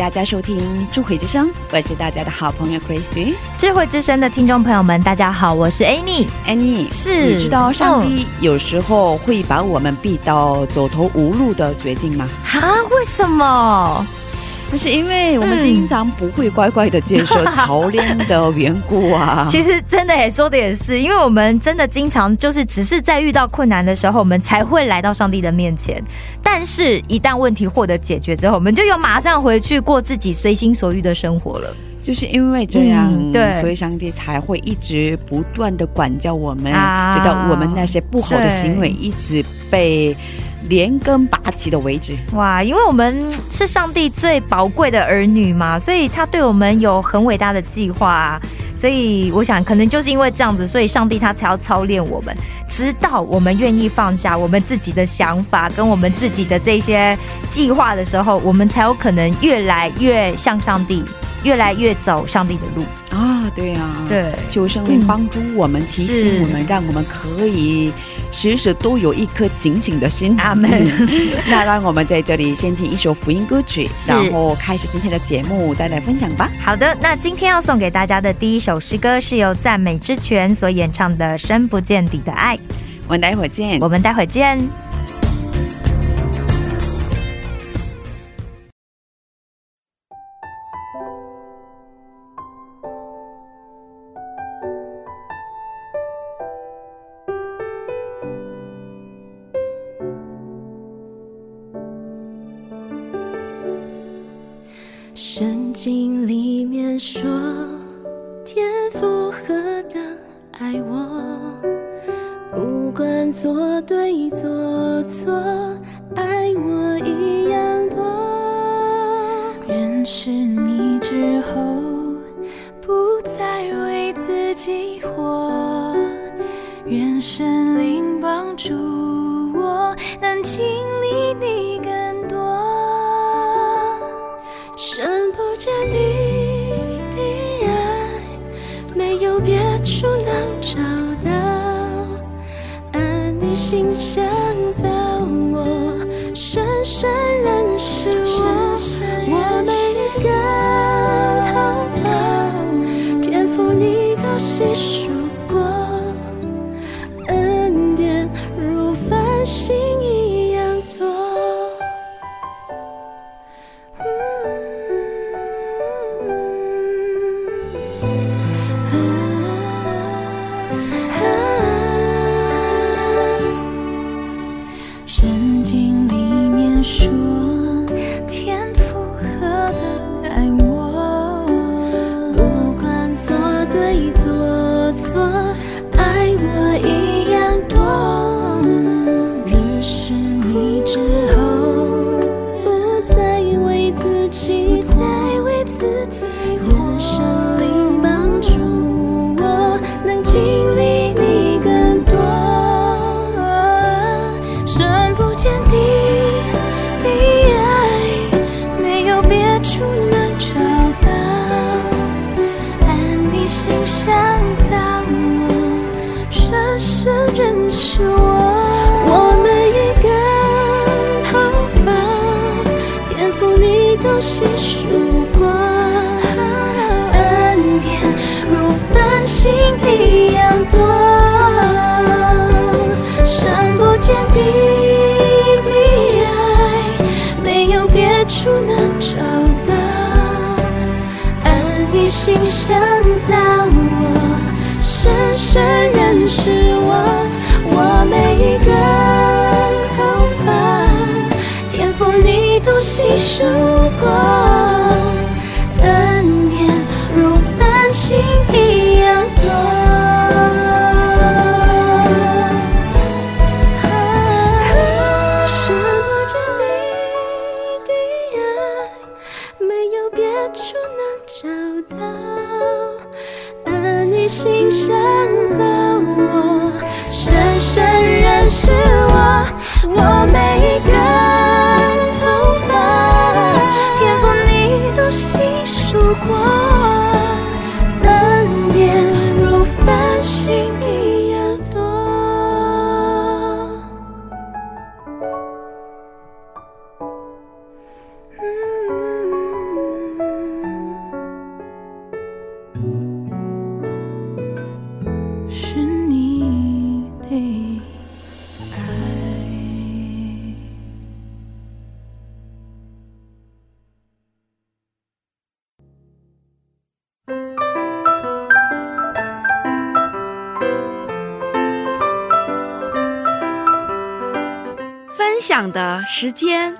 大家收听《智慧之声》，我是大家的好朋友 Crazy 智慧之声的听众朋友们，大家好，我是 Annie。Annie。是你知道上帝有时候会把我们逼到走投无路的绝境吗？哈？为什么？那是因为我们嗯经常不会乖乖的接受操练的缘故啊。其实真的也说的也是，因为我们真的经常就是只是在遇到困难的时候，我们才会来到上帝的面前。但是，一旦问题获得解决之后，我们就又马上回去过自己随心所欲的生活了。就是因为这样，嗯对所以上帝才会一直不断的管教我们，啊直到我们那些不好的行为一直被连根拔起的为止。哇，因为我们嗯是上帝最宝贵的儿女嘛，所以他对我们有很伟大的计划、啊。所以我想，可能就是因为这样子，所以上帝他才要操练我们，直到我们愿意放下我们自己的想法跟我们自己的这些计划的时候，我们才有可能越来越向上帝，越来越走上帝的路。啊，对啊，对求圣灵帮助我们，提醒我们，让我们可以时时都有一颗警醒的心。阿门嗯 那让我们在这里先听一首福音歌曲，然后开始今天的节目，再来分享吧。好的，那今天要送给大家的第一首诗歌是由赞美之泉所演唱的《深不见底的爱》，我们待会儿见。我们待会儿见。时间。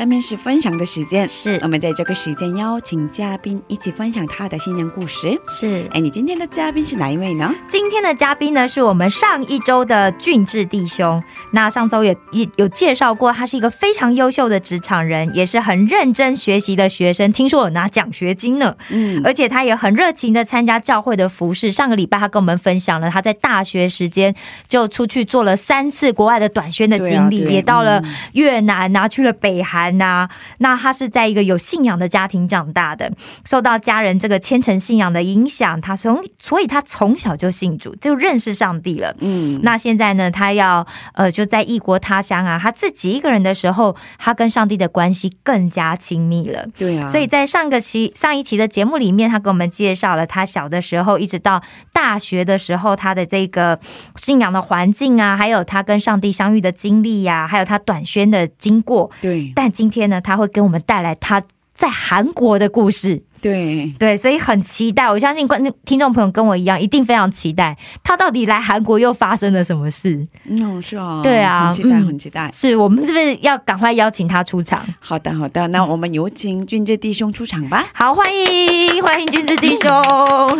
下面是分享的时间，是我们在这个时间邀请嘉宾一起分享他的新年故事。是哎，你今天的嘉宾是哪一位呢？今天的嘉宾呢，是我们上一周的俊志弟兄。那上周也也有介绍过，他是一个非常优秀的职场人，也是很认真学习的学生。听说有拿奖学金呢，嗯，而且他也很热情的参加教会的服饰。上个礼拜他跟我们分享了他在大学时间就出去做了三次国外的短宣的经历，啊也到了嗯越南拿、去了北韩呐、那他是在一个有信仰的家庭长大的，受到家人这个虔诚信仰的影响，他从所以他从小就信主，就认识上帝了。嗯，那现在呢，他要呃就在异国他乡啊，他自己一个人的时候，他跟上帝的关系更加亲密了。对啊，所以在上个期上一期的节目里面，他给我们介绍了他小的时候一直到大学的时候，他的这个信仰的环境啊，还有他跟上帝相遇的经历呀、还有他短宣的经过。对但今天呢，他会给我们带来他在韩国的故事。对，对，所以很期待。我相信观听众朋友跟我一样，一定非常期待他到底来韩国又发生了什么事。嗯，是啊，对啊很期待，嗯很期待。是我们是不是要赶快邀请他出场？好的，好的，那我们有请俊志弟兄出场吧。好，欢迎欢迎俊志弟兄。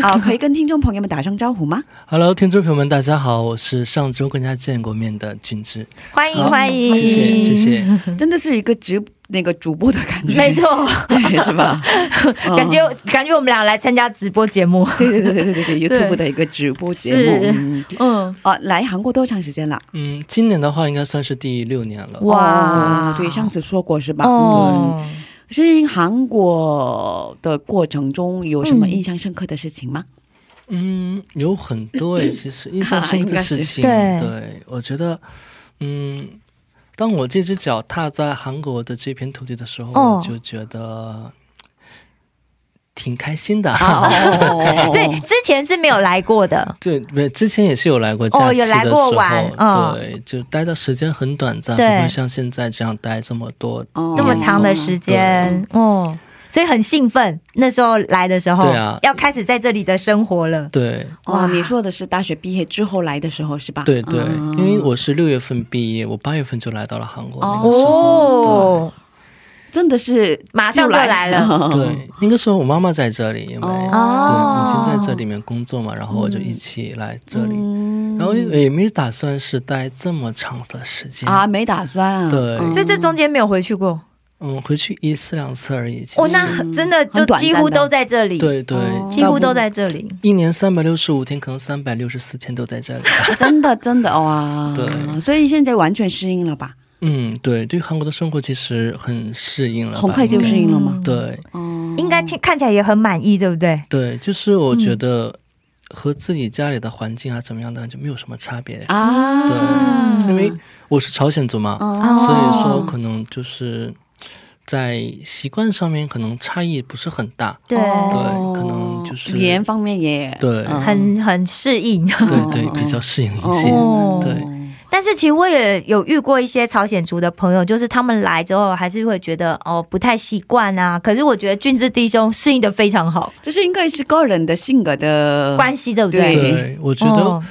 好，可以跟听众朋友们打声招呼吗？Hello，听众朋友们，大家好，我是上周跟大家见过面的俊志，欢迎好欢迎，谢谢谢谢。真的是一个直那个主播的感觉，没，错，对，是吧？感觉嗯感觉我们俩来参加直播节目。对对对对对对对，YouTube 的一个直播节目。是嗯嗯，哦，来韩国多长时间了？嗯，今年的话应该算是第六年了。哇哦对，上次说过是吧？哦，嗯，是韩国的过程中有什么嗯印象深刻的事情吗？嗯，有很多诶，其实印象深刻的事情，对我觉得，嗯，当我这只脚踏在韩国的这片土地的时候，哦。我就觉得挺开心的。哦对，之前是没有来过的。对，没，之前也是有来过假期的时候，哦有来过玩嗯。对，就待的时间很短暂，不会像现在这样待这么多。哦。这么长的时间，哦，所以很兴奋。那时候来的时候，对啊要开始在这里的生活了。对，哇，你说的是大学毕业之后来的时候是吧？对对，嗯因为我是六月份毕业，我八月份就来到了韩国。那个时候，哦，真的是马上就来了。对，那个时候我妈妈在这里，因为、哦对母亲在这里面工作嘛，然后我就一起来这里，嗯然后也没打算是待这么长的时间啊，，没打算啊。对嗯所以这中间没有回去过。嗯，回去一次两次而已。其实哦，那真的就几乎都在这里，，对对，哦几乎都在这里。一年三百六十五天，可能三百六十四天都在这里。真的真的哇，对所以现在完全适应了吧？嗯，对，对于韩国的生活其实很适应了，很快就适应了吗？对嗯，应该听看起来也很满意，对不对？对，就是我觉得和自己家里的环境啊怎么样的就没有什么差别。啊，对，因为我是朝鲜族嘛，哦所以说可能就是在习惯上面可能差异不是很大。对，哦对可能就是语言方面也对嗯很很适应。对对，比较适应一些。哦对，但是其实我也有遇过一些朝鲜族的朋友，就是他们来之后还是会觉得哦不太习惯啊。可是我觉得俊志弟兄适应的非常好，这是应该是个人的性格的关系对不对？对对，我觉得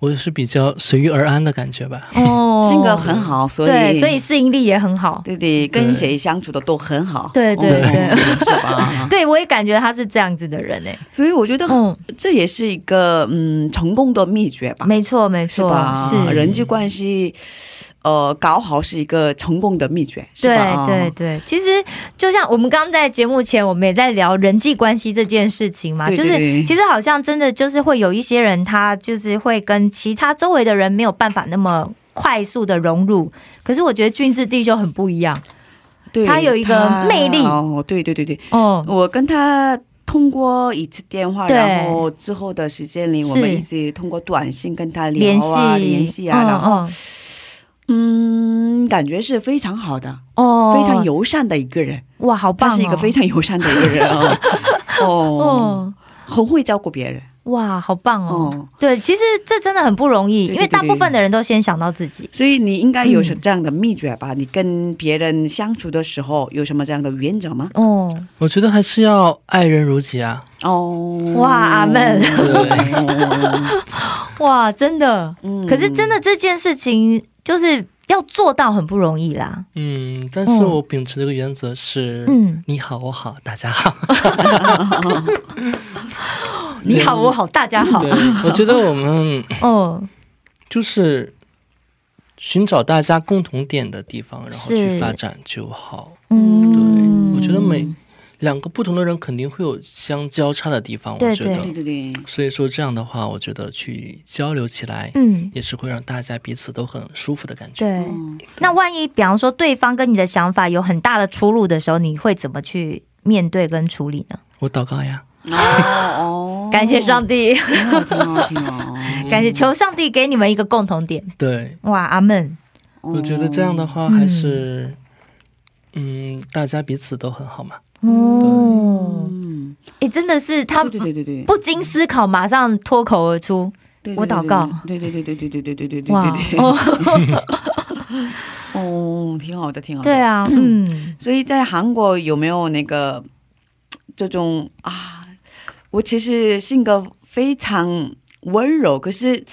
我是比较随遇而安的感觉吧。哦性格很好，所以对，所以适应力也很好。对对，跟谁相处的都很好。对对对哦是吧？对，我也感觉他是这样子的人哎。所以我觉得嗯，这也是一个嗯成功的秘诀吧，没错没错，是？是人际关系。呃，搞好是一个成功的秘诀，是对吧？对对，其实就像我们刚刚在节目前，我们也在聊人际关系这件事情嘛，就是其实好像真的就是会有一些人，他就是会跟其他周围的人没有办法那么快速的融入，可是我觉得俊志弟兄很不一样对他有一个魅力。哦，对对对对，哦，我跟他通过一次电话，然后之后的时间里，我们一直通过短信跟他聊联系。啊、联系啊，然后嗯嗯，感觉是非常好的，嗯哦，非常友善的一个人。哇，好棒、哦，他是一个非常友善的一个人哦，哦，哦。很会照顾别人。哇，好棒哦！哦，对，其实这真的很不容易，对对因为大部分的人都先想到自己。所以你应该有嗯这样的秘诀吧？你跟别人相处的时候有什么这样的原则吗？哦，我觉得还是要爱人如己啊。哦，哇阿门，哇，真的。嗯可是真的这件事情，就是要做到很不容易啦。嗯，但是我秉持这个原则是，嗯，你好，我好，大家好。你好，我好，大家好。对，我觉得我们哦，就是寻找大家共同点的地方，然后去发展就好。嗯，对，我觉得每两个不同的人肯定会有相交叉的地方，我对觉得对。对对，所以说这样的话，我觉得去交流起来，嗯，也是会让大家彼此都很舒服的感觉。对。嗯，那万一比方说对方跟你的想法有很大的出入的时候，你会怎么去面对跟处理呢？我祷告呀，哦哦，感谢上帝，挺好，挺好，挺好。感谢求上帝给你们一个共同点。对，哇，阿门。我觉得这样的话还是，嗯，大大家彼此都很好嘛。哦，嗯，哎，真的是他对对对对对，不经思考，马上脱口而出。对我祷告，对对对对对对对对对对哇对对，哦，哦，挺好的，挺好的。对啊，嗯，所以在韩国有没有那个这种啊？我其实性格非常温柔，可是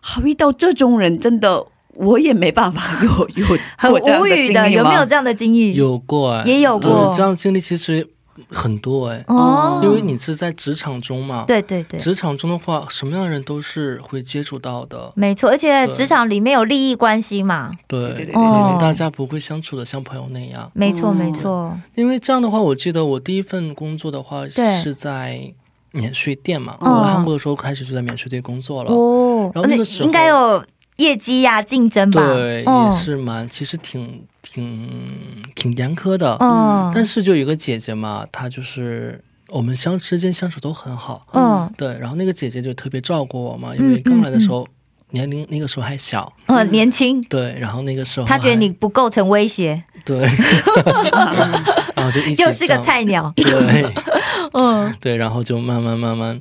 好遇到这种人，真的我也没办法 有有很无语的，有没有这样的经历？有过哎，也有过。这样经历其实很多哎，哦，因为你是在职场中嘛，对对对，职场中的话，什么样的人都是会接触到的，没错，而且职场里面有利益关系嘛，对，对对对可哦。能大家不会相处的像朋友那样。没错嗯。没错，因为这样的话，我记得我第一份工作的话对。是在免税店嘛，嗯我来韩国的时候开始就在免税店工作了。哦，然后那个时候应该有业绩呀、竞争吧？对，嗯。也是蛮，其实挺挺挺严苛的。嗯，但是就有一个姐姐嘛，她就是我们相之间相处都很好。嗯。对，然后那个姐姐就特别照顾我嘛，因为刚来的时候、年龄那个时候还小，嗯年轻，对，然后那个时候她觉得你不构成威胁，对，然后就一起又是个菜鸟，对。嗯。对，然后就慢慢慢慢，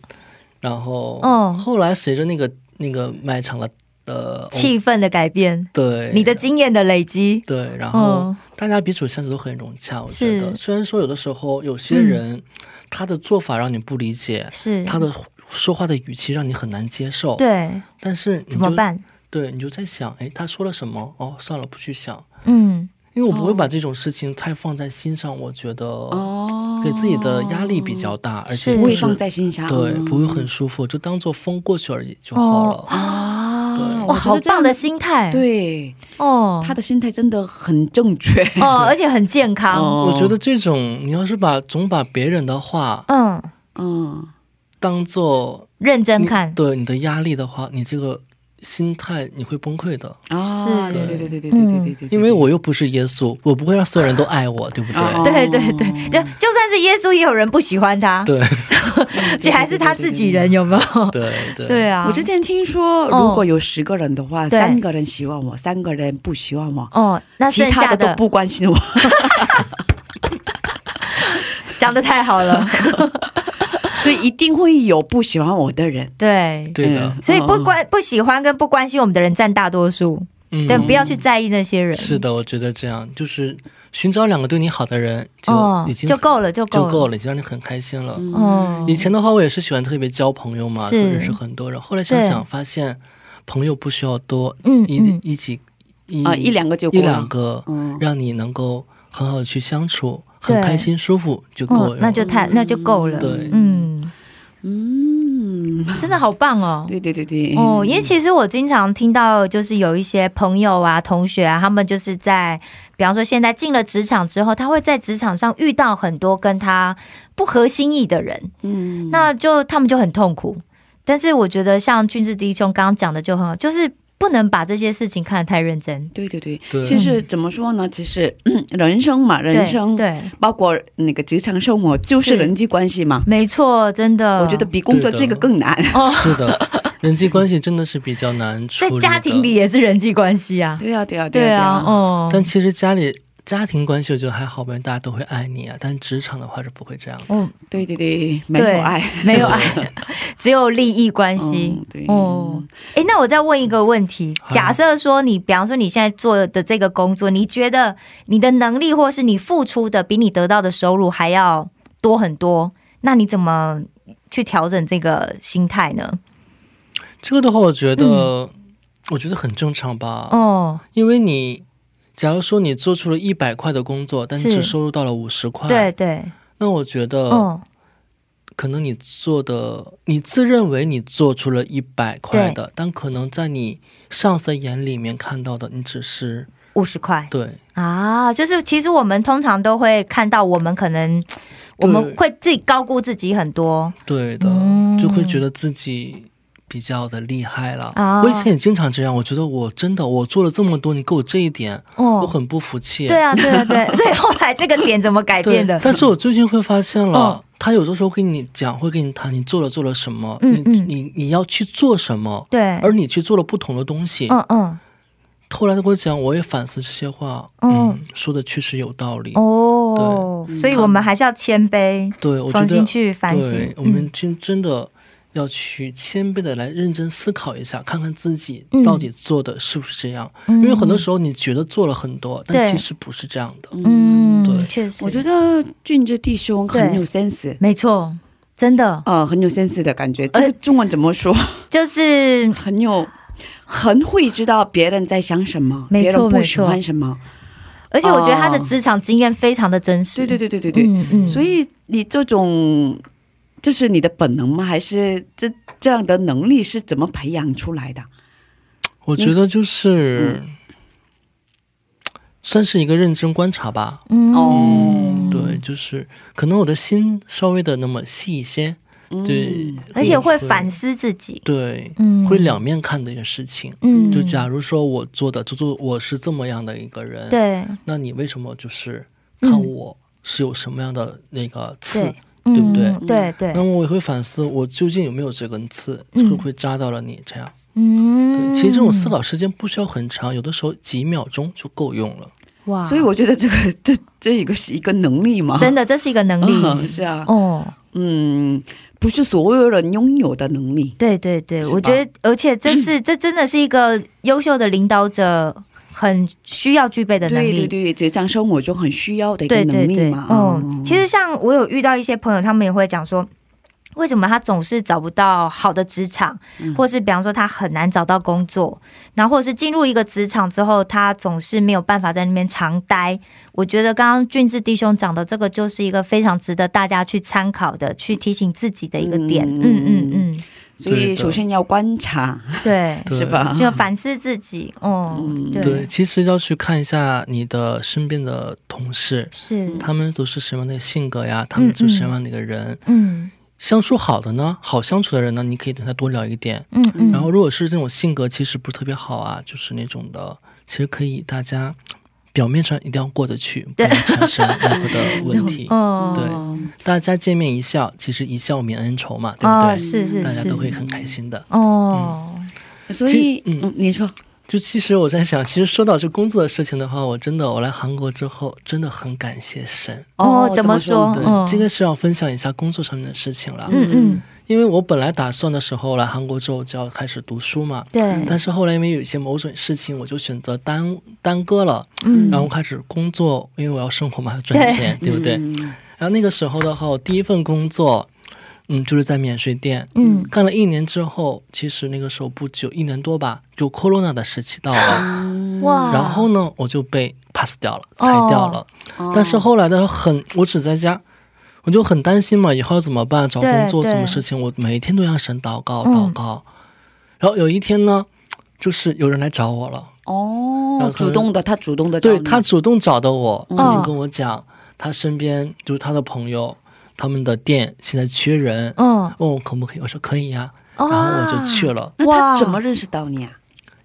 然后嗯，后来随着那个那个卖场的呃气氛的改变，对。你的经验的累积，对，然后嗯。大家彼此相处都很融洽，我觉得。虽然说有的时候有些人、他的做法让你不理解，是。他的说话的语气让你很难接受，对，但是你就怎么办？对你就在想，哎，他说了什么？哦，算了，不去想，嗯，因为我不会把这种事情太放在心上，我觉得哦，给自己的压力比较大，而且是。不会放在心上，对，嗯。不会很舒服，就当做风过去而已就好了。啊，对。哇，好棒的心态，，对，哦，他的心态真的很正确。哦，而且很健康，哦。我觉得这种你要是把总把别人的话嗯，嗯，当做认真看，对你的压力的话，你这个心态你会崩溃的。啊，是对对对对对对对对对，因为我又不是耶稣，我不会让所有人都爱我，对不对？哦对对对，就就算是耶稣，也有人不喜欢他，对而且还是他自己人，有没有？对对对啊，我之前听说，哦如果有十个人的话，三个人喜欢我，三个人不喜欢我，哦，那其剩下的他的都不关心我。讲的太好了，所以一定会有不喜欢我的人。对。对的。嗯所以不关不喜欢跟不关心我们的人占大多数，嗯但不要去在意那些人。是的，我觉得这样就是寻找两个对你好的人就哦已经就够了，就够了，就够了，已经让你很开心了。嗯，以前的话，我也是喜欢特别交朋友嘛，是认识很多人。后来想想，发现朋友不需要多，一嗯一一起一啊，一两个就一够了。两个，嗯，让你能够很好的去相处，很开心舒服就够了。嗯，那就太那就够了。对嗯，嗯，真的好棒哦。对对对对。哦，因为其实我经常听到，就是有一些朋友啊、同学啊，他们就是在，比方说现在进了职场之后，他会在职场上遇到很多跟他不合心意的人，嗯，那就他们就很痛苦。但是我觉得像俊志弟兄刚刚讲的就很好，就是不能把这些事情看得太认真。对对对，对其实怎么说呢？其实嗯 人生嘛，人生对，包括那个职场生活，就是是人际关系嘛。没错，真的，我觉得比工作这个更难。哦，是的，人际关系真的是比较难处在。家庭里，也是人际关系啊。对呀对呀对啊，啊。哦，但其实家里家庭关系我觉得还好吧，大家都会爱你啊。但职场的话是不会这样的。哦，对对对，没有爱。没有爱，只有利益关系嗯。对哦，哎，那我再问一个问题：假设说你，比方说你现在做的这个工作，你觉得你的能力或是你付出的比你得到的收入还要多很多，那你怎么去调整这个心态呢？这个的话，我觉得、我觉得很正常吧。嗯哦，因为你假如说你做出了一百块的工作，但是只收入到了五十块，对对，那我觉得哦，可能你做的，你自认为你做出了一百块的，但可能在你上司眼里面看到的，你只是五十块。对。啊，就是其实我们通常都会看到，我们可能我们会自己高估自己很多。对的，嗯。就会觉得自己。比较的厉害了，啊我以前也经常这样。我觉得我真的我做了这么多，你给我这一点，我哦，很不服气。对啊，对啊，对，所以后来这个点怎么改变的？但是我最近会发现了，哦他有的时候跟你讲，会跟你谈你做了做了什么，嗯嗯你你你要去做什么，对，而你去做了不同的东西。嗯嗯，后来他跟我讲，我也反思这些话，嗯嗯，说的确实有道理。哦，对所以我们还是要谦卑，对，我觉重新得，去反省对，。我们真真的要去谦卑的来认真思考一下，看看自己嗯到底做的是不是这样。嗯因为很多时候你觉得做了很多，但其实不是这样的。嗯，对确实，我觉得俊这弟兄很有 sense，没错，真的呃，很有 sense 的感觉。这个中文怎么说？就是 很有，很会知道别人在想什么，没错别人不喜欢什么。而且我觉得他的哦职场经验非常的真实。对对对对对对。嗯嗯，所以你这种，这是你的本能吗？还是这这样的能力是怎么培养出来的？我觉得就是、嗯算是一个认真观察吧。嗯哦对，就是可能我的心稍微的那么细一些，对，嗯而且会反思自己。对，嗯会两面看的一个事情。嗯就假如说我做的，就做我是这么样的一个人，，对那你为什么就是看我是有什么样的那个刺？对对不对？嗯对对。那，么我也会反思，我究竟有没有这根刺，嗯。会不会扎到了你？这样，嗯。对，其实这种思考时间不需要很长，有的时候几秒钟就够用了。哇，所以我觉得这个这这一个是一个能力嘛，真的这是一个能嗯力。是啊，哦，嗯，不是所有人拥有的能力。对对对，我觉得，而且这是 这真的是一个优秀的领导者很需要具备的能力。对对对，职场生活中很需要的一个能力嘛。哦嗯，其实像我有遇到一些朋友，他们也会讲说。为什么他总是找不到好的职场，嗯或是比方说他很难找到工作，然后或者是进入一个职场之后，他总是没有办法在那边长待。我觉得刚刚俊志弟兄讲的这个，就是一个非常值得大家去参考的，去提醒自己的一个点。嗯嗯嗯嗯，所以首先要观察，对，是吧？就反思自己。哦，嗯对，对，其实要去看一下你的身边的同事，是，他们都是什么样的性格呀？他们就是什么样的一个人？嗯相处好的呢，好相处的人呢，你可以跟他多聊一点。嗯嗯，然后，如果是这种性格其实不是特别好啊，就是那种的，其实可以大家表面上一定要过得去，不对要产生任何的 问题。哦，对大家见面一笑，其实一笑泯恩仇嘛，对不哦，对？是是大家都会很开心的。哦，所以嗯嗯，你说就其实我在想，其实说到这工作的事情的话，我真的我来韩国之后，真的很感谢神。哦怎么说说？对，嗯这个是要分享一下工作上面的事情了。嗯嗯因为我本来打算的时候来韩国之后就要开始读书嘛，对，但是后来因为有一些某种事情，我就选择耽耽搁了，嗯。然后开始工作，因为我要生活嘛，要赚钱，对。不对？嗯。然后那个时候的话，我第一份工作，嗯，就是在免税店，嗯。干了一年之后，其实那个时候不久，一年多吧，就 corona 的时期到了，嗯。哇，然后呢，我就被 pass 掉了，裁掉了。哦。但是后来的很，我只在家，我就很担心嘛，以后要怎么办？找工作什么事情，我每天都要神祷告嗯。祷告。然后有一天呢，就是有人来找我了，然哦后，主动的，他主动的找，对他主动找的我，嗯。就是跟我讲，他身边就是他的朋友，他们的店现在缺人，嗯，问我可不可以，我说可以呀、然然后我就去了，那他怎么认识到你啊？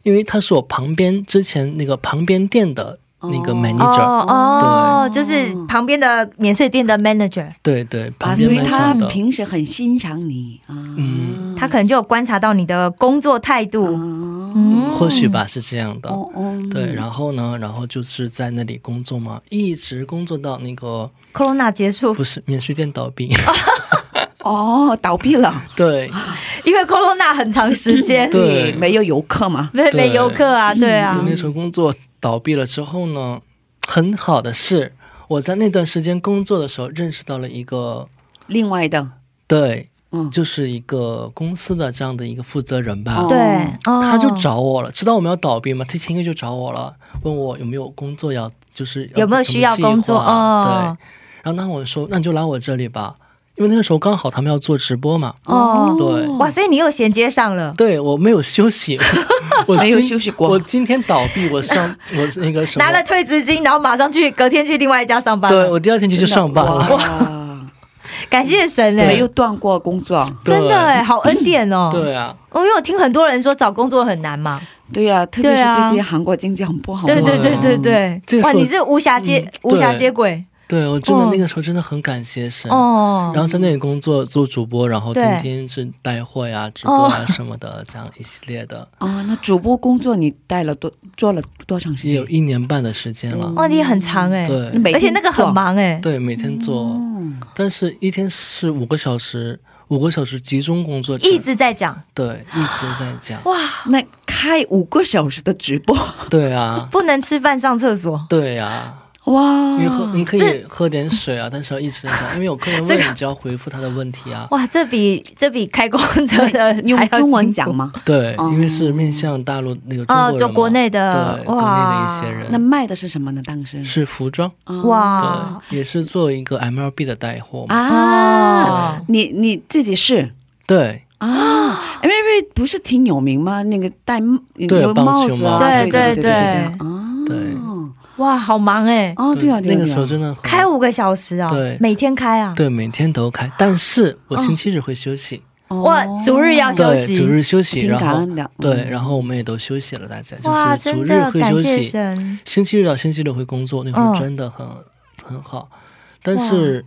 因为他是我旁边之前那个旁边店的那个哦。manager，、哦哦，就是旁边的免税店的 manager，对对，他平时很欣赏你啊，嗯。他可能就有观察到你的工作态度，哦。嗯，或许吧是这样的。哦哦，对，然后呢，然后就是在那里工作嘛，一直工作到那个 corona 结束，不是免税店倒闭，哦，倒闭了，对。因为 corona 很长时间，对。没有游客嘛，没对。没游客啊，对啊。就，那时候工作倒闭了之后呢，很好的是我在那段时间工作的时候认识到了一个另外的，对，嗯，就是一个公司的这样的一个负责人吧。哦。对，哦。他就找我了，知道我们要倒闭嘛，他前一个就找我了，问我有没有工作要，就是有没有需要工作？什么计划哦。对，然后那我说，那你就来我这里吧，因为那个时候刚好他们要做直播嘛。哦，对。哇，所以你又衔接上了，对我没有休息，我没有休息过。我今天倒闭，我上 我那个什么，拿了退职金，然后马上去，隔天去另外一家上班了，对我第二天就去上班了。哇，感谢神哎没，有断过工作，真的哎，好恩典哦，对啊，哦，因为我听很多人说找工作很难嘛，对呀，特别是最近韩国经济很不好。嘛，对对对对。对哇，你是无暇接嗯无暇接轨对我真的哦那个时候真的很感谢神。哦，然后在那里工作做主播，然后对。天天是带货呀、直播啊什么的，这样一系列的，啊，那主播工作你带了多做了多长时间？有？一年半的时间了。哇，你很长哎，对。而且那个很忙哎，对，每天做，嗯，但是一天是五个小时，五个小时集中工作，一直在讲，对一直在讲。哇，那开五个小时的直播，对啊，不能吃饭上厕所，对啊，哇，你喝你可以喝点水啊，但是要一直在讲，因为有客人这个问你就要回复他的问题啊。哇，这比这比开公车的你用中文讲？吗？对，哦因为是面向大陆那个中国哦，人嘛，就国内的对国内的一些人，那卖的是什么呢？当时？是服装，啊哇。对，也是做一个 MLB 的带货嘛。啊，哦，你你自己是对，啊，因为不是挺有名吗？那个戴对有帽子啊，棒球帽。对对对对对啊，对哇，好忙哎，哦，对啊，对啊，那个时候真的开五个小时啊，对。每天开啊，对，每天都开，但是我星期日会休息，哇，主日要休，息，主日休息，然后对，嗯。然后我们也都休息了，大家，就是主真日会休的感谢息，神，星期日到星期六会工作，那会真的很、很好，但是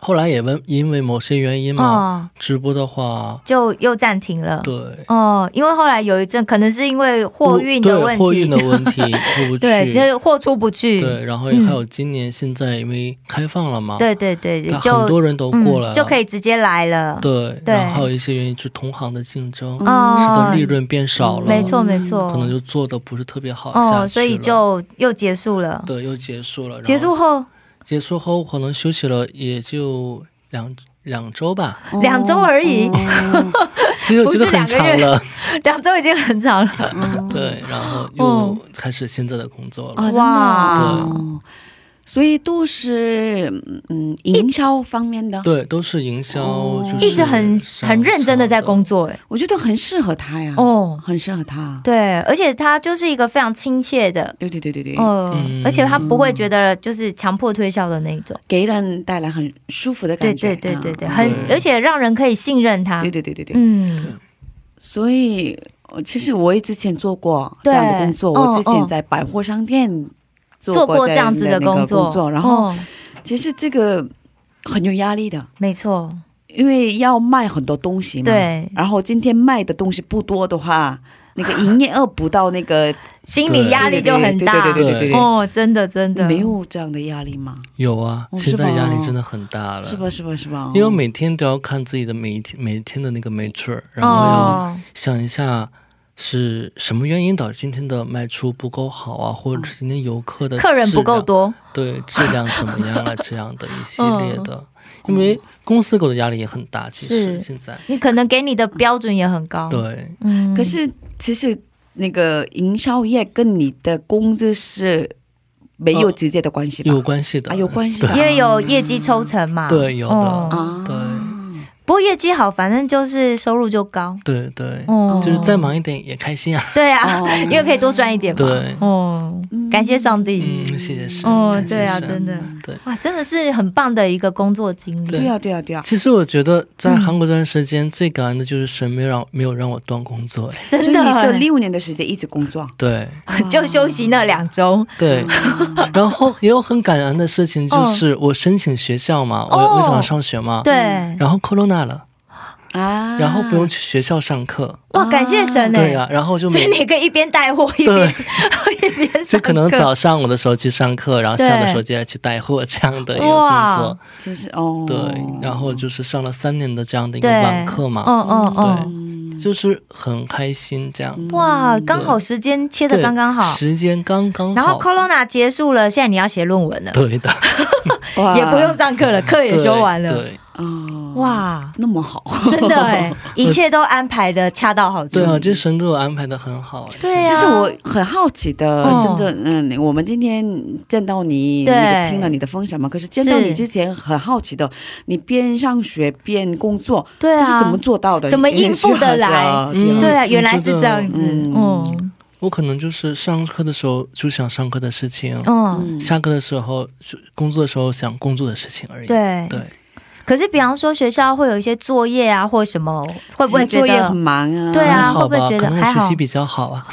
后来也问，因为某些原因嘛，哦，直播的话，就又暂停了。对。哦，因为后来有一阵，可能是因为货运的问对货运的题，问题过不去，对，就是货出不去，对，然后嗯还有今年现在因为开放了嘛，对对对就很多人都过来了，嗯就可以直接来了。对，对然后还有一些原因是同行的竞争，哦使得利润变少了，没错没错，可能就做的不是特别好下去了哦，所以就又结束了。对又结束了。结束后结束后可能休息了也就两两周吧，两周而已，哦。其实我觉得很长了。两周已经很长了。嗯对，然后哦。又开始现在的工作了。哇哦，所以都是嗯营销方面的，对，都是营销，哦。就是一直很很认真的在工作。哎，我觉得很适合他呀，哦，很适合他，对，而且他就是一个非常亲切的，对对对对对，嗯嗯，而且他不会觉得就是强迫推销的那一种，给人带来很舒服的感觉，对对对对，啊很对。而且让人可以信任他。对，对对对对，嗯，所以呃其实我也之前做过这样的工作，嗯我之前嗯在百货商店做过这样子的的那个作，然后哦其实这个很有压力的，没错，因为要卖很多东西嘛，对然后今天卖的东西不多的话，那个营业额不到那个，心理压力就很大。对对对对哦，真的真的没有这样的压力吗？有啊，哦现在压力真的很大了，是吧？是吧？是吧？因为每天都要看自己的每一天每一天的那个 mature，然后要哦，想一下是什么原因导致今天的卖出不够好啊，或者是今天游客的客人不够，多，对质量怎么样啊，这样的一系列的。嗯。因为公司给我的压力也很大，其实现在。你可能给你的标准也很高。，对。嗯。可是其实那个营销业跟你的工资是没有直接的关系吧？有关系的，啊，有关系的。啊，因为有业绩抽成嘛。对有的。哦。啊，对不过业绩好，反正就是收入就高。对对，哦就是再忙一点也开心啊。对啊，哦 因为可以多赚一点嘛。对哦，感谢上帝。嗯，谢谢神。哦，对啊，真的，对。哇，真的是很棒的一个工作经历。对啊，对啊，对啊。其实我觉得在嗯韩国这段时间最感恩的就是神没有让没有让我断工作，哎，真所以你这，六年的时间一直工作，对 就休息那两周。对。然后也有很感恩的事情，就是我申请学校嘛，我哦我想要上学嘛，对，然后 corona 了，啊，然后不用去学校上课，哇，感谢神哎。对呀，然后就所以你可以一边带货一边 一边就可能早上我的时候去上课，然后下的时候接着去带货这样的一个工作，就是哦，对，然后就是上了三年的这样的一个对。网课嘛，嗯嗯嗯，对，就是很开心这样。哇，刚好时间切的刚刚好。时间刚刚好。然后 Corona 结束了，现在你要写论文了，对的，哇 也不用上课了，课也修完了。对哦，哇，那么好，真的哎，一切都安排的恰到好处。对啊，这神都有安排的很好。哎对啊其实我很好奇的，嗯真的，嗯，我们今天见到你，对那个听了你的分享嘛，可是见到你之前很好奇的，你边上学边工作，对啊，这是怎么做到的？怎么应付得来嗯对啊，原来是这样子。嗯嗯我可能就是上课的时候就想上课的事情，嗯，下课的时候就工作的时候想工作的事情而已。对。对，可是，比方说学校会有一些作业啊，或什么，会不会作业很？忙啊？对啊还好吧？会不会觉得可能我还好学习比较好啊。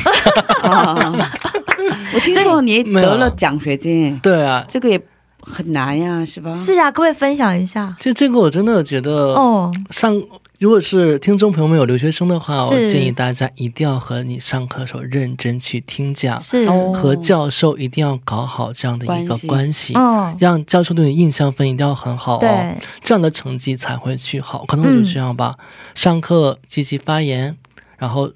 啊，我听说你得了奖学金，对啊，这个也很难呀，是吧？是啊，可不可以分享一下？就这个我真的觉得哦，上。如果是听众朋友们有留学生的话，我建议大家一定要和你上课的时候认真去听讲，和教授一定要搞好这样的一个关系。关系，嗯，让教授对你印象分一定要很好哦，这样的成绩才会去好。可能我就这样吧，上课积极发言，然后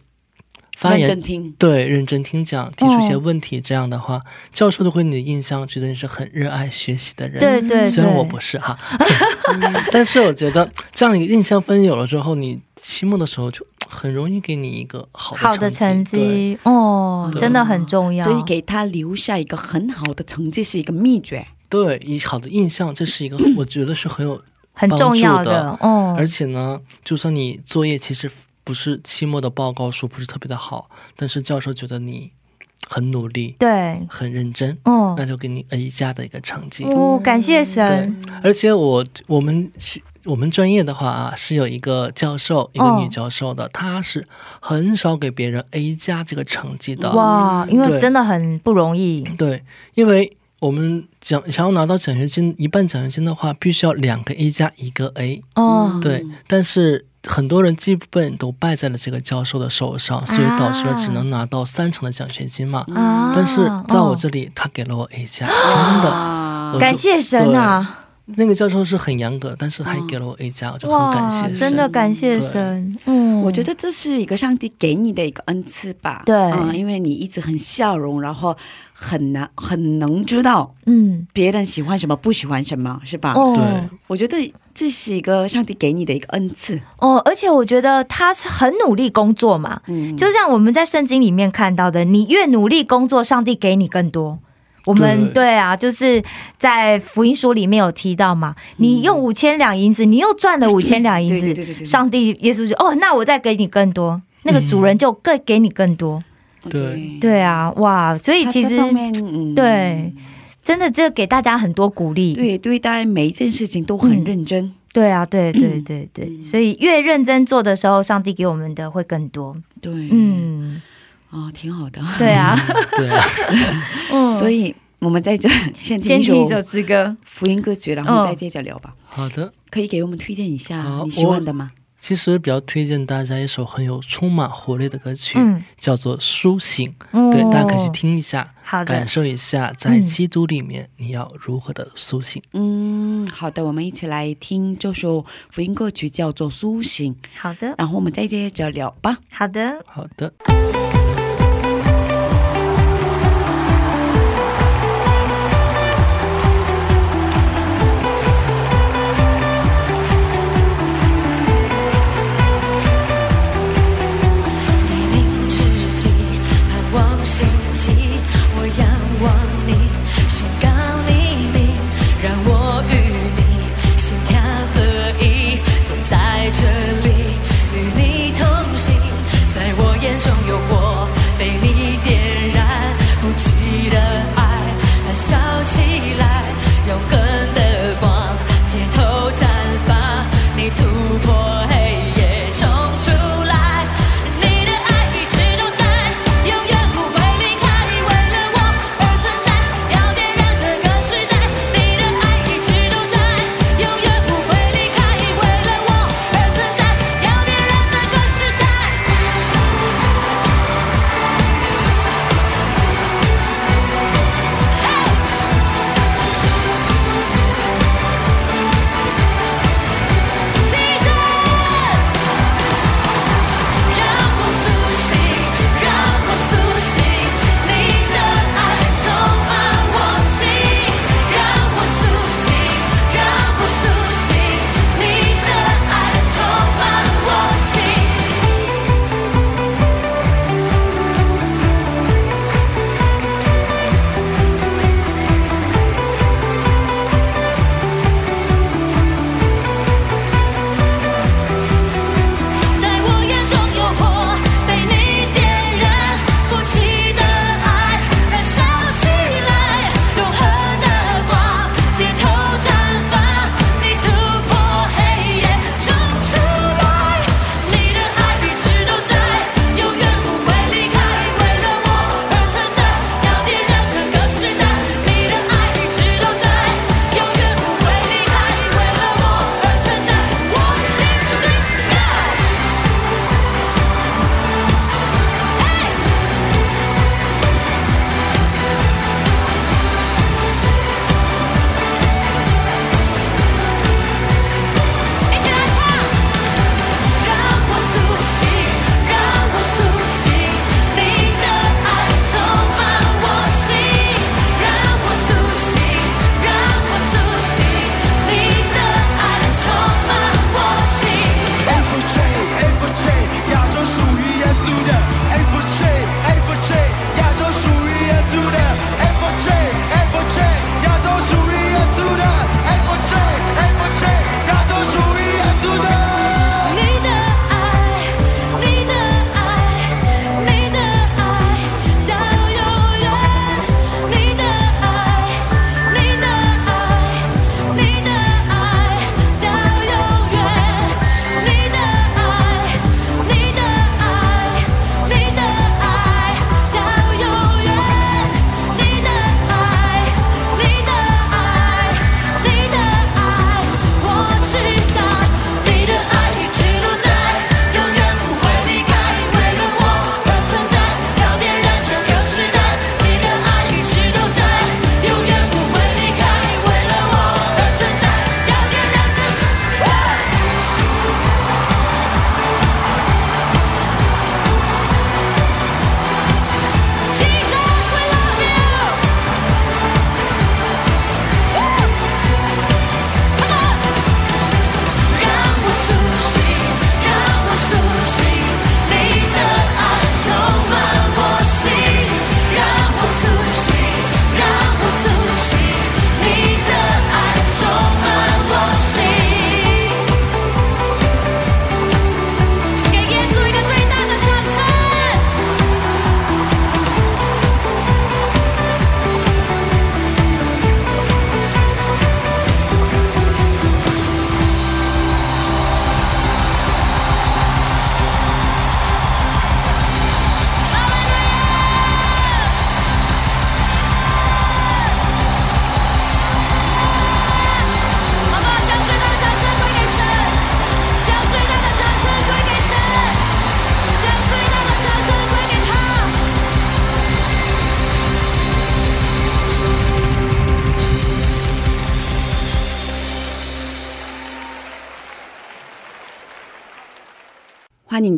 发言认真听，对认真听讲，提出一些哦问题，这样的话，教授都会你的印象觉得你是很热爱学习的人。对对，虽然我不是哈，但是我觉得这样一个印象分有了之后，你期末的时候就很容易给你一个好的好的成绩。哦，真的很重要。所以给他留下一个很好的成绩是一个秘诀。对，以好的印象，这是一个 我觉得是很有很重要帮助的哦，而且呢，就算你作业其实不是期末的报告书不是特别的好，但是教授觉得你很努力、对，很认真，哦那就给你 A 加的一个成绩。哦，感谢对神，，而且我我们学我们专业的话啊，是有一个教授，一个哦女教授的，她是很少给别人 A 加这个成绩的。哇，因为真的很不容易，对，因为我们奖想要拿到奖学金一半奖学金的话，必须要两个 A 加一个 A。哦，对，但是很多人基本都败在了这个教授的手上，所以导致了只能拿到三成的奖学金嘛。啊但是在我哦这里，他给了我 A 加，真的。感谢神啊！那个教授是很严格，但是他还给了我 A 加，我就很感谢神。真的感谢神，嗯，我觉得这是一个上帝给你的一个恩赐吧。对嗯，因为你一直很笑容，然后很难很能知道嗯，别人喜欢什么，不喜欢什么，是吧？哦，对我觉得这是一个上帝给你的一个恩赐。哦，而且我觉得他是很努力工作嘛，嗯，就像我们在圣经里面看到的，你越努力工作，上帝给你更多。我们对。对啊，就是在福音书里面有提到嘛，你用五千两银子，你又赚了五千两银子，上帝耶稣就哦，那我再给你更多，那个主人就更给你更多。对。对。啊，哇，所以其实对真的这给大家很多鼓励。对对待每一件事情都很嗯认真。对啊，对对对对，所以越认真做的时候，上帝给我们的会更多。对，嗯，哦，挺好的。对啊，对啊，嗯，所以我们在这先听一先听一首歌。福音歌曲，然后嗯再接着聊吧。好的。可以给我们推荐一下你喜欢的吗？其实比较推荐大家一首很有充满活力的歌曲，嗯叫做《苏醒》。哦对，大家可以去听一下，好的感受一下在嗯基督里面你要如何的苏醒。嗯，好的，我们一起来听这首福音歌曲，叫做《苏醒》，好的，然后我们再接着聊吧。好的，好的，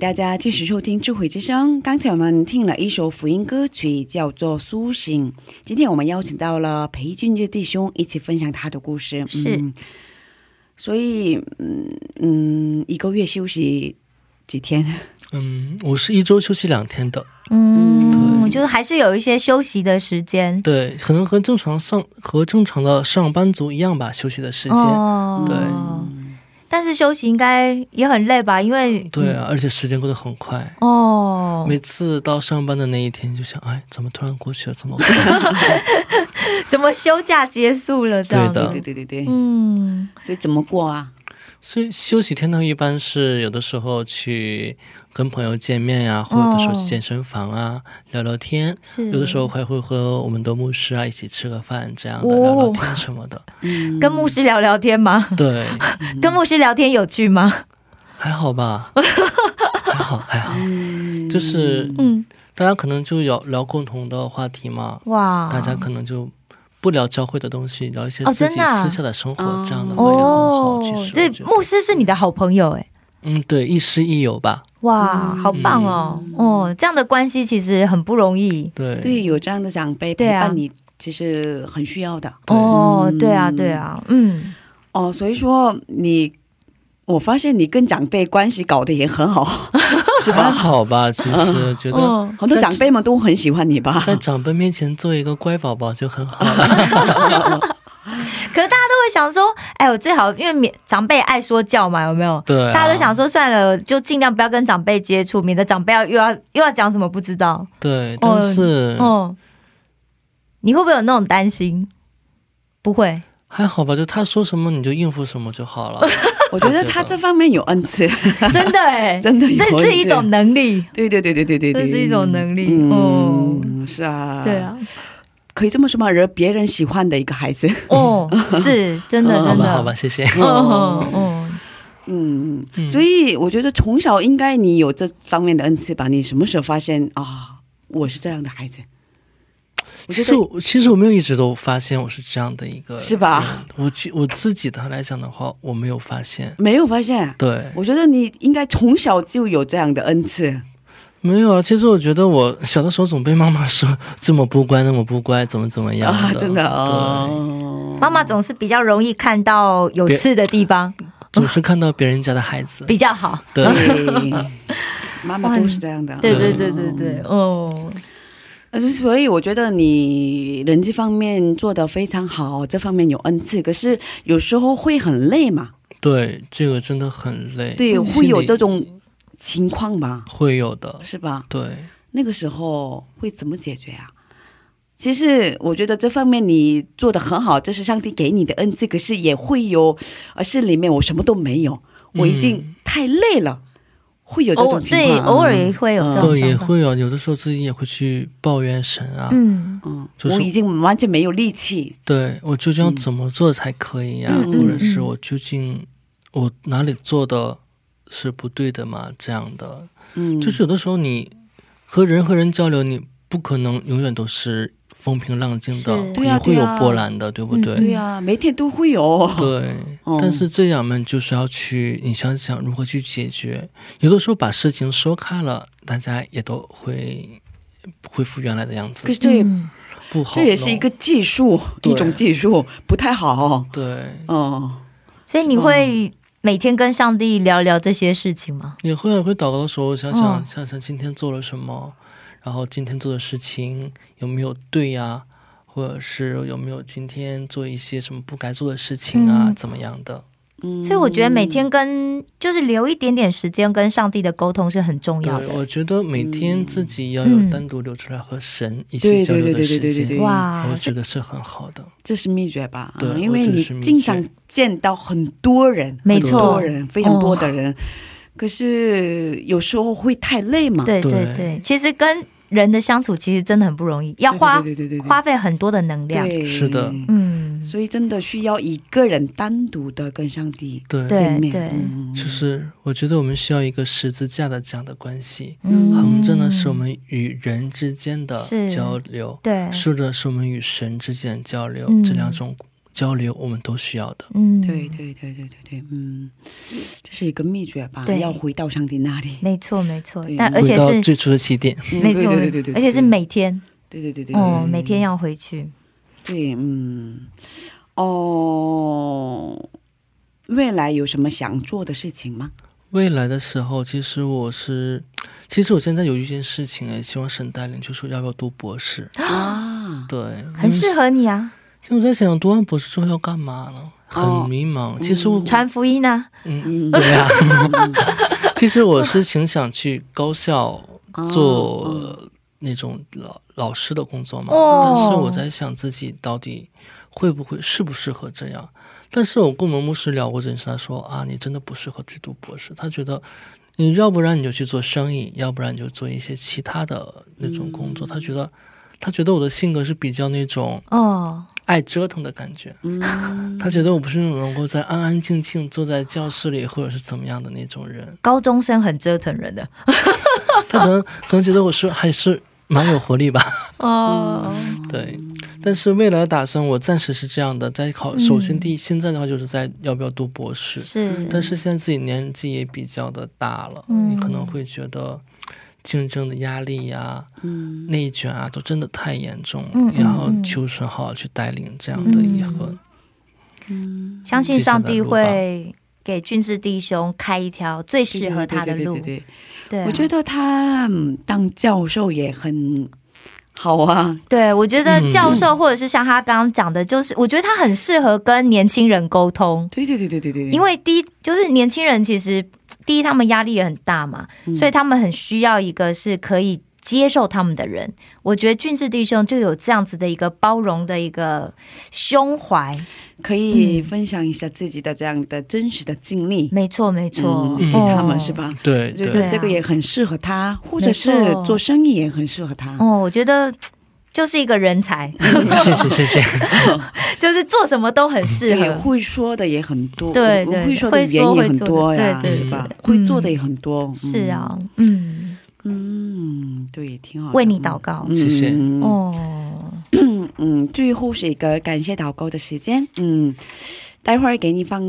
大家继续收听《智慧之声》。刚才我们听了一首福音歌曲，叫做《苏醒》。今天我们邀请到了裴俊杰弟兄一起分享他的故事。是嗯所以，嗯嗯，一个月休息几天？嗯，我是一周休息两天的，嗯，我觉得还是有一些休息的时间。对，可能和正常上和正常的上班族一样吧，休息的时间。哦，对但是休息应该也很累吧？因为对啊，而且时间过得很快。哦，每次到上班的那一天，就想，哎，怎么突然过去了？怎么过去了？怎么休假结束了这样？对的对对对对，嗯，所以怎么过啊？所以休息天呢，一般是有的时候去跟朋友见面呀、或者有的时候去健身房啊、聊聊天。有的时候还会和我们的牧师啊一起吃个饭，这样的、哦聊聊天什么的。嗯 跟牧师聊聊天吗？对，跟牧师聊天有趣吗？还好吧，还好还好，嗯就是嗯，大家可能就聊聊共同的话题嘛，哇，大家可能就不聊教会的东西，聊一些哦自己私下的生活，哦这样的话也很好。哦其实，牧师是你的好朋友哎。嗯，对，亦师亦友吧。哇，嗯好棒哦！哦，这样的关系其实很不容易。对，对，有这样的长辈陪对啊伴你，其实很需要的。哦，嗯对啊，对啊，嗯，哦，所以说你，我发现你跟长辈关系搞得也很好，是还吧？好吧，其实觉得嗯，很多长辈们都很喜欢你吧？在长辈面前做一个乖宝宝就很好了。可是大家都会想说，哎，我最好因为免长辈爱说教嘛，有没有？对啊，大家都想说算了，就尽量不要跟长辈接触，免得长辈要又要又要讲什么不知道。对，但是哦，你会不会有那种担心？不会，还好吧，就他说什么你就应付什么就好了。我觉得他这方面有恩赐，真的哎，真的有。这是一种能力。对对对对对对对，这是一种能力哦嗯，是啊，对，啊，可以这么说吗？惹别人喜欢的一个孩子，哦，是真的，嗯真的，好吧，好吧，谢谢。嗯嗯，嗯，嗯所以我觉得从小应该你有这方面的恩赐吧？你什么时候发现啊，我是这样的孩子？其实我其实我没有一直都发现我是这样的一个，是吧？我其我自己的来讲的话，我没有发现。没有发现。对，我觉得你应该从小就有这样的恩赐。没有啊。其实我觉得我小的时候总被妈妈说这么不乖，那么不乖，怎么怎么样啊，的真的对，哦。妈妈总是比较容易看到有刺的地方，总是看到别人家的孩子。比较好。对，妈妈都是这样的。对对对对对，哦，呃，所以我觉得你人际方面做的非常好，这方面有恩赐。可是有时候会很累嘛，对，这个真的很累。对，会有这种情况吧，会有的。是吧？对，那个时候会怎么解决啊？其实我觉得这方面你做的很好，这是上帝给你的恩赐。可是也会有，呃，心里面我什么都没有，我已经太累了，会有这种情况。对，啊偶尔也会有这种对，也。会有，有的时候自己也会去抱怨神啊。嗯，嗯，就是我已经完全没有力气。对我究竟要怎么做才可以呀、嗯或者是嗯我究竟我哪里做的是不对的嘛？这样的，嗯，就是有的时候你和人和人交流，你不可能永远都是风平浪静的，对啊也会有波澜的，对不对？对呀、每天都会有。对，哦但是这样嘛，就是要去，你想想如何去解决。有的时候把事情说开了，大家也都会恢复原来的样子可，是这也、嗯不好。这也是一个技术，一种技术，不太好。对，嗯，所以你会每天跟上帝聊聊这些事情吗？也会会祷告的时候想想、嗯想想今天做了什么，然后今天做的事情有没有对呀、或者是有没有今天做一些什么不该做的事情啊，嗯怎么样的？嗯所以我觉得每天跟就是留一点点时间跟上帝的沟通是很重要，的。我觉得每天自己要有嗯。单独留出来和神一起交流的对对对时间，哇我觉得是很好的。这是秘诀吧？对嗯因为你经常见到很多人，没错。多人非常多的人，可是有时候会太累嘛。对对对。对，其实跟人的相处其实真的很不容易，要花对对对对对。花费很多的能量。对，是的。嗯，所以真的需要一个人单独的跟上帝对，对见面。对嗯。就是我觉得我们需要一个十字架的这样的关系，嗯。横着呢是我们与人之间的交流，对。竖着是我们与神之间的交流，嗯。这两种交流，我们都需要的。嗯，对对对对对对，嗯，这是一个秘诀吧？对。要回到上帝那里。没错没错。对，但而且是回到最初的起点，嗯。没错，对对对对对，而且是每天。对对对对哦，每天要回去。对，嗯，哦，未来有什么想做的事情吗？未来的时候，其实我是，其实我现在有一件事情哎，希望沈带领，就说要不要读博士？啊，对，很适合你啊，其实我在想，读完博士之后要干嘛呢？哦很迷茫。其实我，传福音呢，嗯，嗯，对呀、其实我是挺想去高校做哦那种老老师的工作嘛，哦但是我在想自己到底会不会适不适合这样。但是我跟我们牧师聊过这件事，他说啊，你真的不适合去读博士。他觉得你要不然你就去做生意，要不然你就做一些其他的那种工作。他觉得他觉得我的性格是比较那种哦，爱折腾的感觉。嗯，他觉得我不是那种能够在安安静静坐在教室里或者是怎么样的那种人。高中生很折腾人的 他可能可能觉得我是还是蛮有活力吧。哦，对，但是未来的打算，我暂时是这样的，在考。首先，嗯第一，现在的话就是在要不要读博士，是，但是现在自己年纪也比较的大了，嗯。你可能会觉得竞争的压力呀、嗯。内卷啊，都真的太严重，了嗯然后嗯求神好好去带领这样的一个。嗯，相信上帝会给俊志弟兄开一条最适合他的路。对对对。对我觉得他嗯当教授也很好啊。对，我觉得嗯教授或者是像他刚刚讲的，就是我觉得他很适合跟年轻人沟通，对对对对对对，因为第一就是年轻人其实第一他们压力也很大嘛，嗯。所以他们很需要一个是可以接受他们的人。我觉得俊志弟兄就有这样子的一个包容的一个胸怀，可以分享一下自己的这样的真实的经历，没错没错，嗯，给哦他们是？吧？对对我觉得对啊这个也很适合他，或者是做生意也很适合他。哦，我觉得。就是一个人才，谢 谢谢谢。就是做什么都很适对，合。会说的也很多，对对会说的也很说会做的多呀，对对是吧？对会做的也很多，是啊，嗯，嗯，对，挺好。为你祷告。嗯谢谢嗯哦，嗯，最后是一个感谢祷告的时间。嗯，待会儿给你放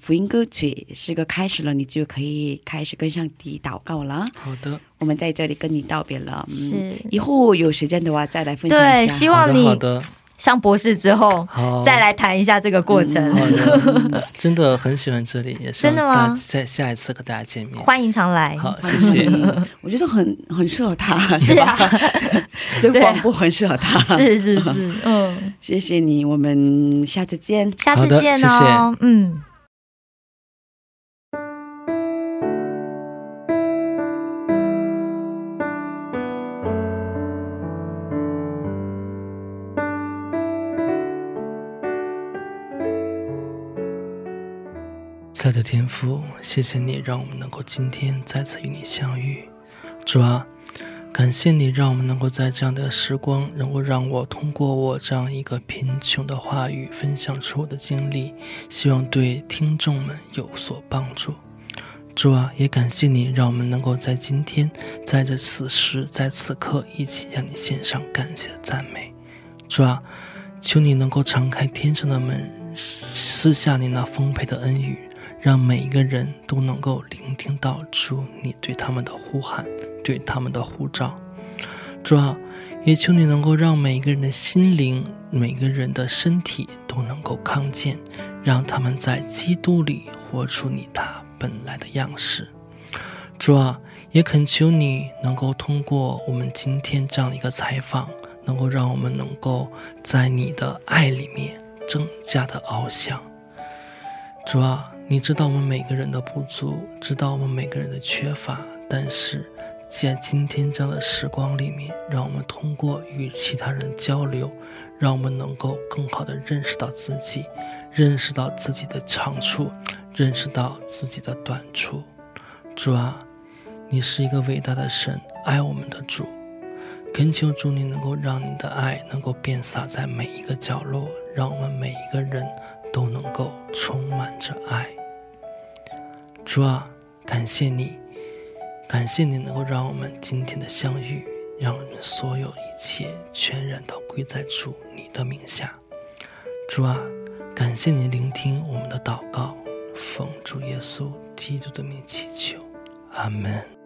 福音歌曲，是个开始了，你就可以开始跟上帝祷告了。好的，我们在这里跟你道别了。嗯，是以后有时间的话再来分享对，一下。好的，好希望你的，上博士之后，再来谈一下这个过程。真的很喜欢这里，也是真的吗大家在下一次和大家见面。欢迎常来。好，谢谢。我觉得很很适合他，是啊，吧？这个广播很适合他。是是是，嗯，谢谢你，我们下次见。下次见哦，嗯。亲爱的天父，谢谢你让我们能够今天再次与你相遇。主啊，感谢你让我们能够在这样的时光，能够让我通过我这样一个贫穷的话语分享出我的经历，希望对听众们有所帮助。主啊，也感谢你让我们能够在今天，在这此时，在此刻，一起向你献上感谢赞美。主啊，求你能够敞开天上的门，赐下你那丰沛的恩雨，让每一个人都能够聆听到主你对他们的呼喊，对他们的呼召。主啊，也求你能够让每一个人的心灵、每个人的身体都能够康健，让他们在基督里活出你他本来的样式。主啊，也恳求你能够通过我们今天这样的一个采访，能够让我们能够在你的爱里面更加的翱翔。主啊，你知道我们每个人的不足，知道我们每个人的缺乏，但是在今天这样的时光里面，让我们通过与其他人交流，让我们能够更好的认识到自己，认识到自己的长处，认识到自己的短处。主啊，你是一个伟大的神，爱我们的主。恳求主，你能够让你的爱能够遍洒在每一个角落，让我们每一个人都能够充满着爱。主啊，感谢你，感谢你能够让我们今天的相遇，让我们所有一切全然都归在主你的名下。主啊，感谢你聆听我们的祷告，奉主耶稣基督的名祈求，阿门。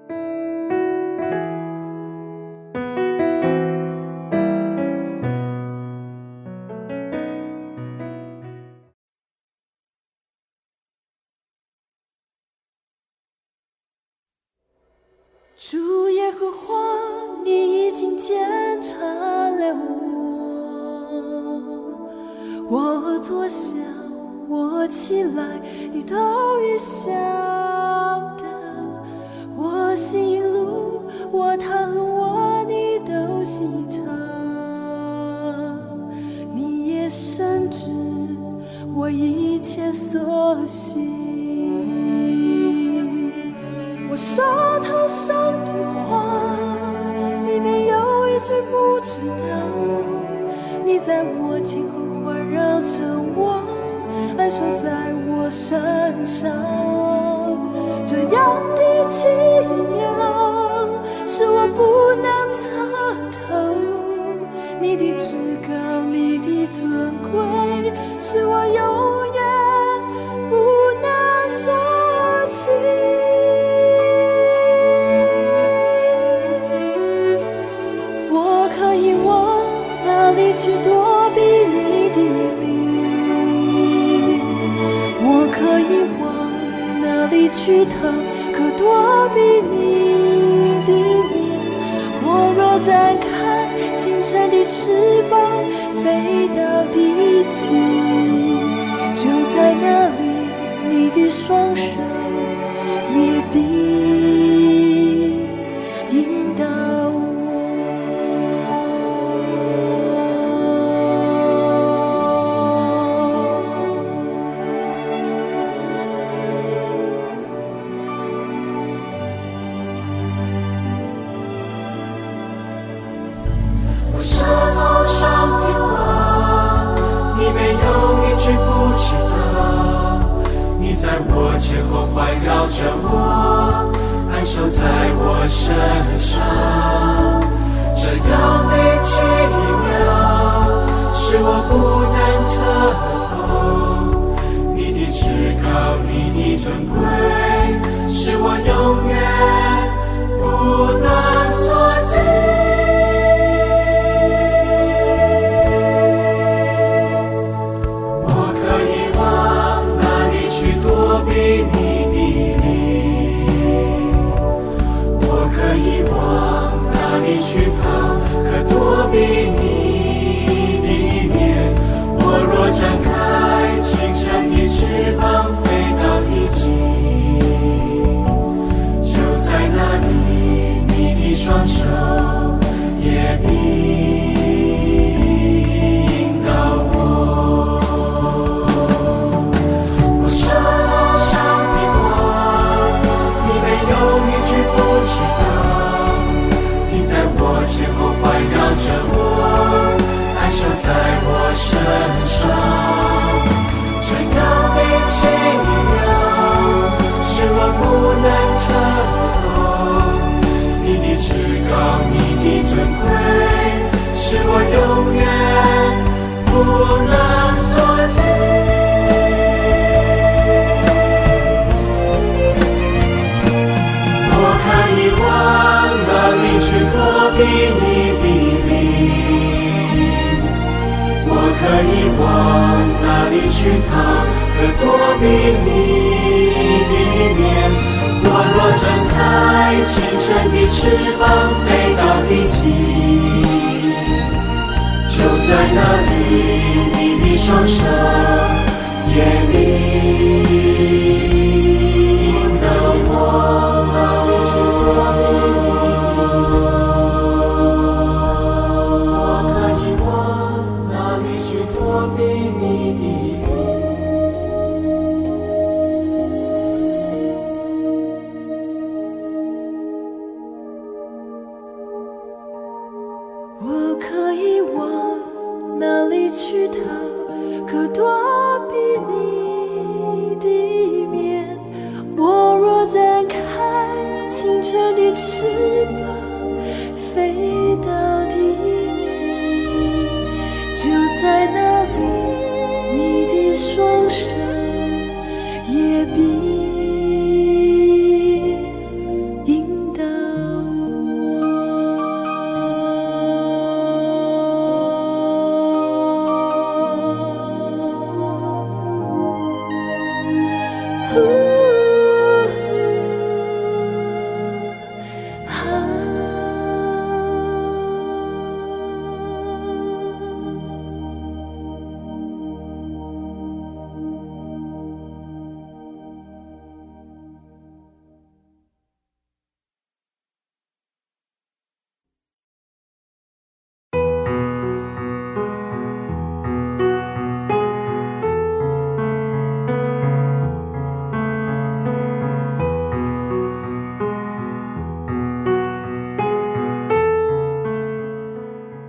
主耶和华，你已经检查了。我，我坐下，我起来，你都已晓得。我行路，我躺卧，你都细察。你也深知我一切所行。我手头上话，里面有一句不知道。你在我前后环绕着我，爱守在我身上，这样的奇妙，是我不能哪里有一句不知道。你在我前后环绕着我，安守在我身上。这样的奇妙，是我不能测透。你的至高，你的尊贵，是我永远不能往哪里去逃？可躲避你的面？我若展开清晨的翅膀，飞到地极，就在那里，你的双手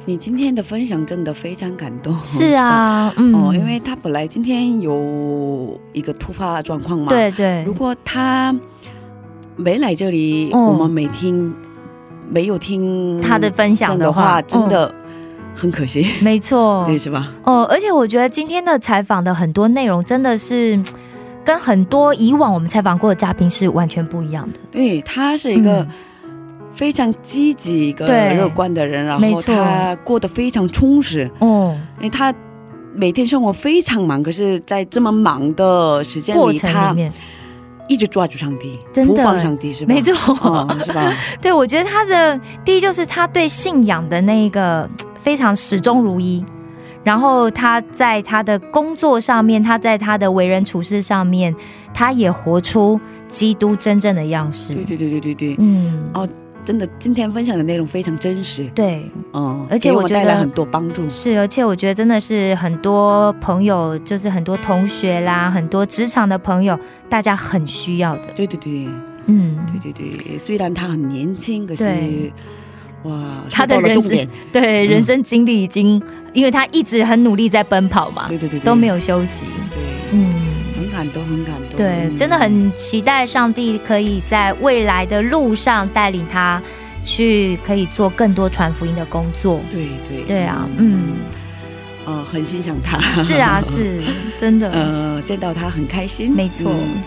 你今天的分享真的非常感动。是啊，嗯，哦，因为他本来今天有一个突发状况嘛，对对如，果他没来这里，嗯我们没听，没有听他的分享的的话，真的很可惜，嗯没错，对，是吧？哦，而且我觉得今天的采访的很多内容真的是嗯跟很多以往我们采访过的嘉宾是完全不一样的。对他是一个嗯非常积极、一个乐观的人，然后他过得非常充实，哦，因为他每天生活非常忙，可是，在这么忙的时间里，过程里他面，一直抓住上帝，真的不放上帝，是吧？没错，哦，是吧？对我觉得他的第一就是他对信仰的那个非常始终如一。然后他在他的工作上面，他在他的为人处事上面，他也活出基督真正的样式。对对对对对对，嗯，哦真的，今天分享的内容非常真实，对，嗯，而且我觉得带来很多帮助。是，而且我觉得真的是很多朋友，就是很多同学啦，很多职场的朋友，大家很需要的。对对对嗯，对对对，虽然他很年轻，可是哇，他的人生对，人生经历已经，因为他一直很努力在奔跑嘛，对对对，对都没有休息。对，嗯。很感动，很感动。对，嗯真的很期待上帝可以在未来的路上带领他去，可以做更多传福音的工作。对对对啊，嗯，呃，很欣赏他。是啊，是真的，呃，见到他很开心。没错。嗯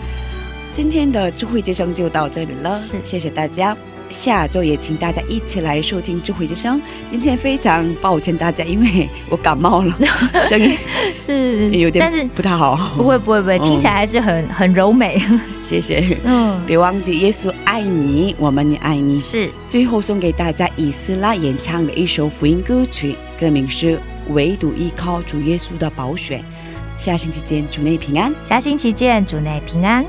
今天的智慧之声就到这里了，是谢谢大家。下周也请大家一起来收听智慧之声。今天非常抱歉大家，因为我感冒了，声音是有点但是不太好。不会不会不会，嗯听起来还是很很柔美。谢谢。嗯，别忘记耶稣爱你，我们也爱你。是最后送给大家以斯拉演唱的一首福音歌曲，歌名是《唯独依靠主耶稣的宝血》。下星期见，主内平安。下星期见，主内平安。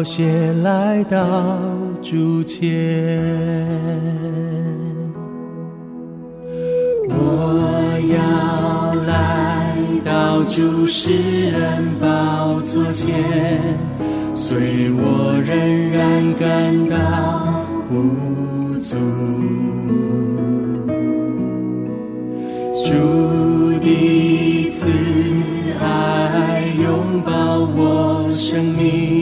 靠宝血来到主前。我要来到主世人宝座前，虽我仍然感到不足。主的慈爱拥抱我生命，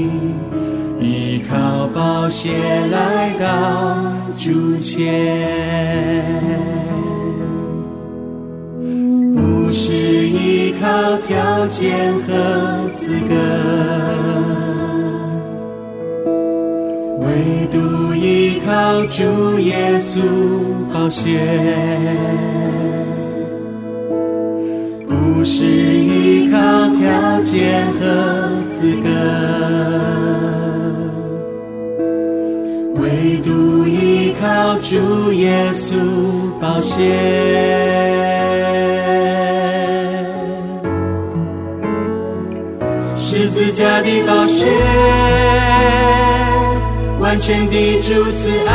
靠宝血来到主前。不是依靠条件和资格，唯独依靠主耶稣宝血。不是依靠条件和资格，靠主耶稣宝血。十字架的保险，完全的主慈爱，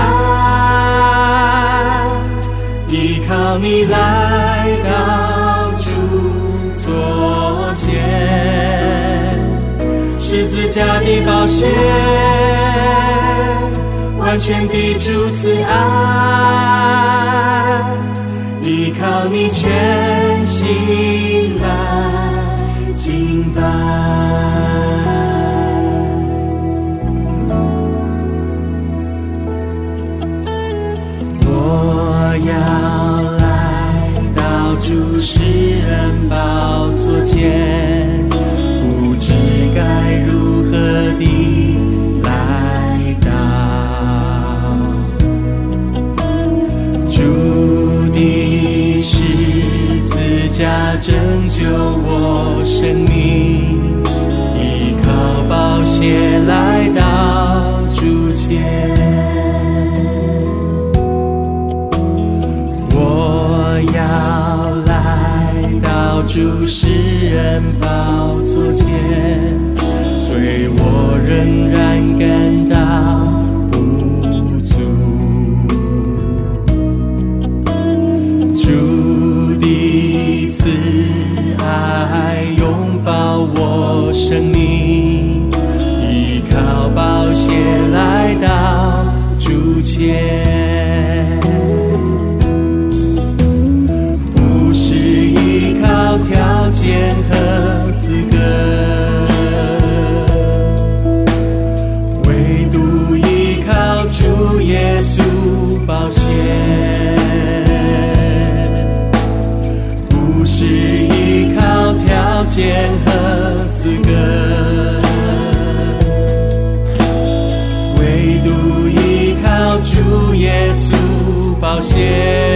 依靠你来到主座前。十字架的保险，全地主慈爱，依靠你全心来敬拜。我要来到主施恩宝座前。救我生命，依靠宝血来到主前。我要来到主世人宝座前，虽我仍然感到不是依靠条件和资格，唯独依靠主耶稣宝血。不是依靠条件和谢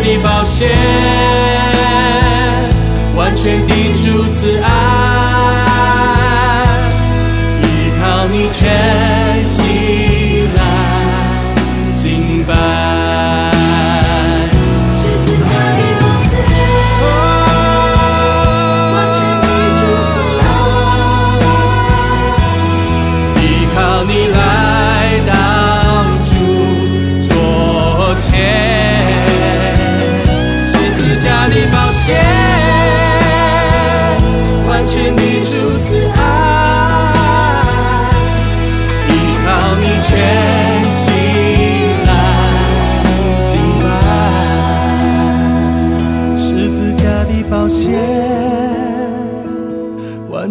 的宝血，完全的主慈爱，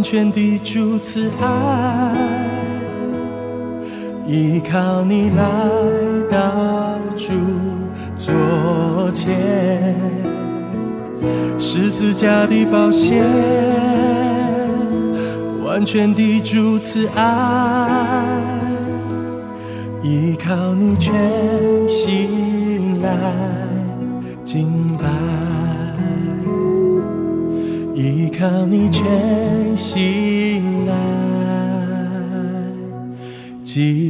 全地主慈爱，依靠你来到主座前，十字架的宝血，完全地主慈爱，依靠你全心来。靠你全心来记。